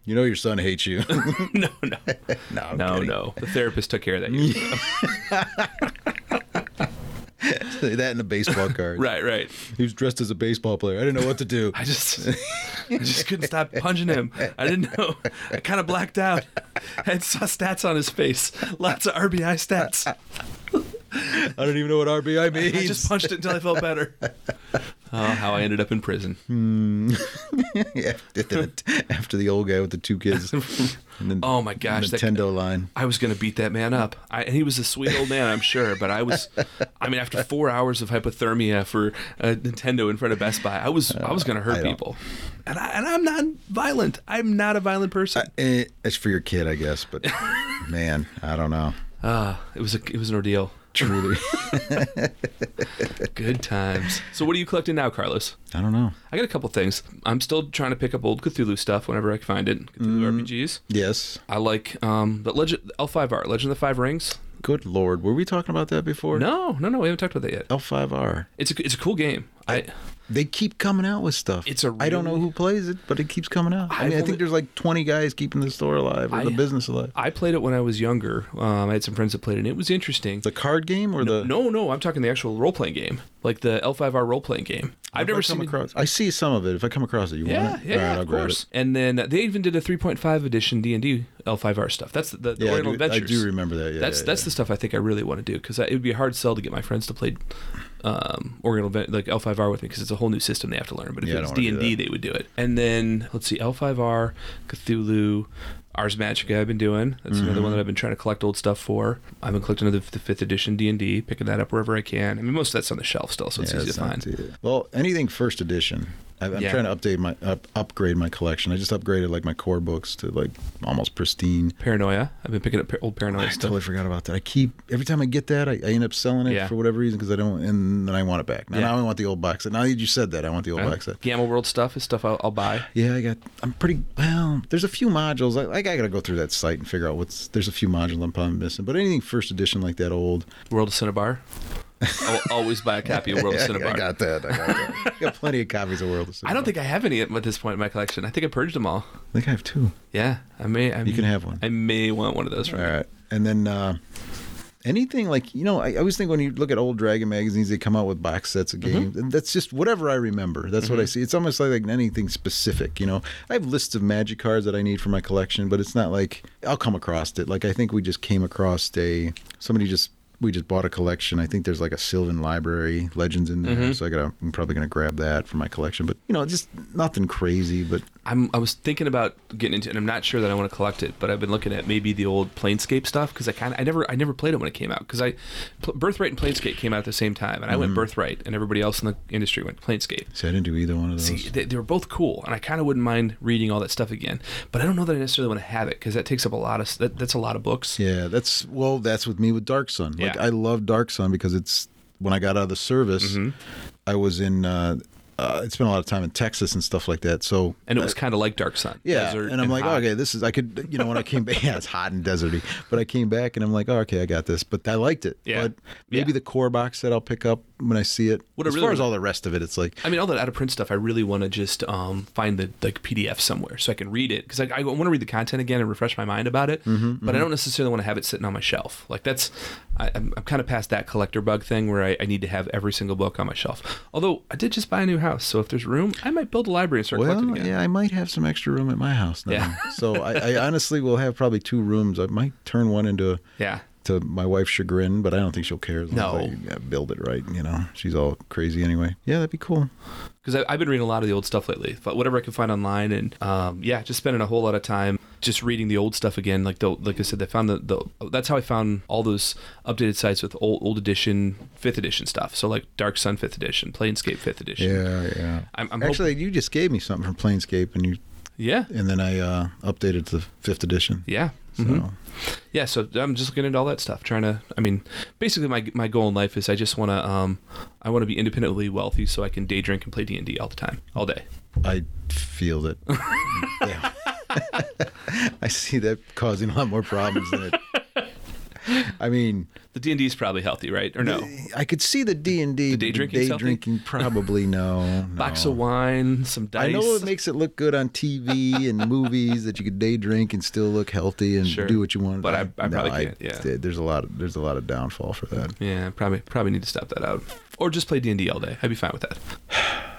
You know your son hates you. *laughs* No, no, no, I'm no, kidding. no. The therapist took care of that. years ago. that and a baseball card. right, right. He was dressed as a baseball player. I didn't know what to do. I just, I just couldn't stop punching him. I didn't know. I kind of blacked out. I had saw stats on his face. Lots of RBI stats. I don't even know what RBI means. I just punched it until I felt better. *laughs* Oh, how I ended up in prison. *laughs* yeah, after the old guy with the two kids. *laughs* And then Oh my gosh, that- Nintendo line. I was gonna beat that man up. I, and he was a sweet old man, I'm sure. But I was, I mean, after four hours of hypothermia for uh, Nintendo in front of Best Buy, I was, I was gonna hurt don't- people. And I, and I'm not violent. I'm not a violent person. Eh, it's for your kid, I guess, but man, I don't know. Ah, it was a, it was an ordeal. Truly, *laughs* Good times. So what are you collecting now, Carlos? I don't know. I got a couple things. I'm still trying to pick up old Cthulhu stuff whenever I can find it. Cthulhu RPGs. Yes. I like um, the Legend L5R, Legend of the Five Rings. Good lord, were we talking about that before? No, no, no, we haven't talked about that yet. L5R. It's a it's a cool game. I They keep coming out with stuff. It's a I don't know who plays it, but it keeps coming out. I mean, I think there's like 20 guys keeping the store alive or I- the business alive. I played it when I was younger. Um, I had some friends that played it. and It was interesting. The card game or the no, no, I'm talking the actual role playing game, like the L5R role playing game. I've If I never come seen. across. I see some of it. If I come across it, you Yeah, want it? yeah, All right, I'll of course. it. And then they even did a 3.5 edition D and D L5R stuff. That's the, the Yeah, I Oriental do, I do remember that. Yeah, that's yeah, that's yeah. the stuff I think I really want to do because it would be a hard sell to get my friends to play um, Advent- like L5R with me because it's a whole new system they have to learn. But if Yeah, it was D and D, they would do it. And then let's see, L5R, Cthulhu. Ars Magica I've been doing. That's another Mm-hmm. one that I've been trying to collect old stuff for. I've been collecting the, the fifth edition D and D, picking that up wherever I can. I mean, most of that's on the shelf still, so it's Yeah, easy to find. Well, anything first edition. I- I'm Yeah. trying to update my up, upgrade my collection. I just upgraded like my core books to like almost pristine. Paranoia. I've been picking up par- old Paranoia I stuff. totally forgot about that. I keep every time I get that, I, I end up selling it Yeah. for whatever reason because I don't, and then I want it back. Now, Yeah. now I want the old box set. Now that you said that, I want the old Right? box set. Gamma World stuff is stuff I'll, I'll buy. *sighs* Yeah, I got. I'm pretty well. There's a few modules. I, I gotta go through that site and figure out what's. There's a few modules I'm probably missing, but anything first edition like that old. World of Synnibarr. I'll always buy a copy of World of *laughs* Synnibarr. I got that. I got that. *laughs* I got plenty of copies of World of Synnibarr. I don't think I have any at this point in my collection. I think I purged them all. I think I have two. Yeah, I may. I You can have one. I may want one of those. All right. And then uh, anything like, you know, I, I always think when you look at old Dragon magazines, they come out with box sets of games. And that's just whatever I remember. That's what I see. It's almost like, like anything specific, you know. I have lists of magic cards that I need for my collection, but it's not like I'll come across it. Like I think we just came across a, somebody just, we just bought a collection. I think there's like a Sylvan Library Legends in there, mm-hmm. so I gotta. I'm probably gonna grab that for my collection. But you know, just nothing crazy. But I'm, I was thinking about getting into, it, and I'm not sure that I want to collect it, but I've been looking at maybe the old Planescape stuff because I kind of, I never, I never played it when it came out because I, Birthright and Planescape came out at the same time, and I went Birthright, and everybody else in the industry went Planescape. see, I didn't do either one of those. See, they, they were both cool, and I kind of wouldn't mind reading all that stuff again, but I don't know that I necessarily want to have it because that takes up a lot of, that, that's a lot of books. Yeah, that's well, that's with me with Dark Sun. Like Yeah. I love Dark Sun because it's when I got out of the service, Mm-hmm. I was in. Uh, uh, I spent a lot of time in Texas and stuff like that. So And it was kind of like Dark Sun. yeah, and I'm like, hot. okay, this is I could, you know, when I came back, *laughs* yeah, it's hot and deserty, but I came back and I'm like, oh, okay, I got this. But I liked it. Yeah. But maybe Yeah. the core box that I'll pick up when I see it. What as really far as all the rest of it, it's like I mean, all that out of print stuff, I really want to just um, find the like PDF somewhere so I can read it because I, I want to read the content again and refresh my mind about it. Mm-hmm, but I don't necessarily want to have it sitting on my shelf. Like that's, I, I'm, I'm kind of past that collector bug thing where I, I need to have every single book on my shelf. Although I did just buy a new house, so if there's room, I might build a library and start collecting Well, again. yeah, I might have some extra room at my house now. Yeah. so I, I honestly will have probably two rooms. I might turn one into a Yeah. To my wife's chagrin, but I don't think she'll care as long as No. I uh, build it right. You know, she's all crazy anyway. Yeah, that'd be cool. because I've been reading a lot of the old stuff lately. But whatever I can find online, and um, yeah, just spending a whole lot of time just reading the old stuff again. Like the like I said, they found the, the that's how I found all those updated sites with old old edition, fifth edition stuff. So like Dark Sun fifth edition, Planescape fifth edition. Yeah, yeah. I'm, I'm Actually, you just gave me something from Planescape, and you yeah, and then I uh, updated to fifth edition. yeah. So mhm. Yeah, so I'm just looking into all that stuff, trying to. I mean, basically, my my goal in life is I just want to, um, I want to be independently wealthy, so I can day drink and play D and D all the time, all day. I feel that. *laughs* yeah. *laughs* I see that causing a lot more problems than it. I mean, The D and D is probably healthy, right? Or no? I could see the D and D. The day drinking's Day drinking, probably no. *laughs* no. Box of wine, some dice. I know it makes it look good on TV and *laughs* movies that you could day drink and still look healthy and Sure. do what you want. But I- I probably can't, yeah. there's a lot. Of, there's a lot of downfall for that. Yeah, probably probably need to stop that out, or just play D and D all day. I'd be fine with that. *sighs* *sighs*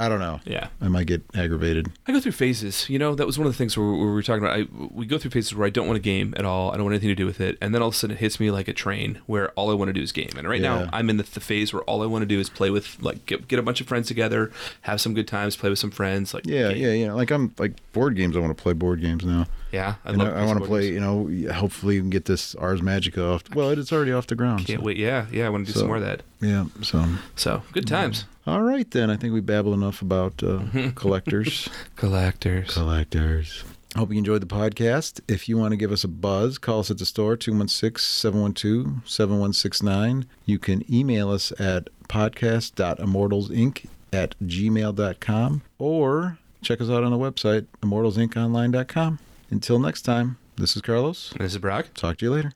I don't know. Yeah, I might get aggravated. I go through phases. You know, that was one of the things where, where we were talking about. I, we go through phases where I don't want a game at all. I don't want anything to do with it, and then all of a sudden it hits me like a train where all I want to do is game. And right Yeah. now I'm in the, the phase where all I want to do is play with like get, get a bunch of friends together, have some good times, play with some friends. Like Yeah, game. yeah, yeah. Like I'm like board games. I want to play board games now. Yeah. I And love I, I want to play. You know, hopefully we can get this Ars Magica off. Well, it's already off the ground. Can't so- wait. Yeah, yeah. I want to do So- some more of that. Yeah. So, So good times. all right then. I think we babbled enough about uh, *laughs* collectors. Collectors. collectors. Hope you enjoyed the podcast. If you want to give us a buzz, call us at the store 216-712-7169. You can email us at podcast.immortalsinc at gmail.com or check us out on the website immortalsinconline.com. Until next time, this is Carlos. This is Brock. Talk to you later.